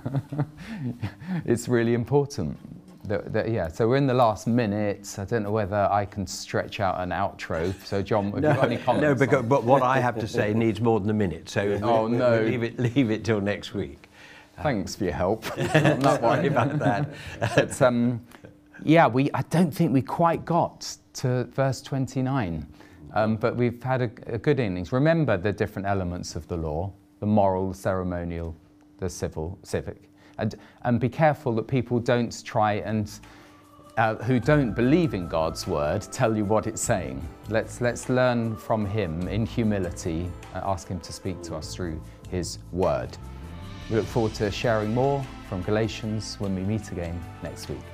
it's really important. That, that- yeah, so we're in the last minute. I don't know whether I can stretch out an outro. So John, have you got any comments? no because, but what I have to say needs more than a minute. So Oh, we'll- no. we'll leave it, leave it till next week. Thanks for your help. one. Sorry about that. but um, yeah, we, I don't think we quite got to verse 29, um, but we've had a, a good innings. Remember the different elements of the law the moral, the ceremonial, the civil, civic. And, and be careful that people don't try and, uh, who don't believe in God's word, tell you what it's saying. Let's, let's learn from Him in humility and ask Him to speak to us through His word. We look forward to sharing more from Galatians when we meet again next week.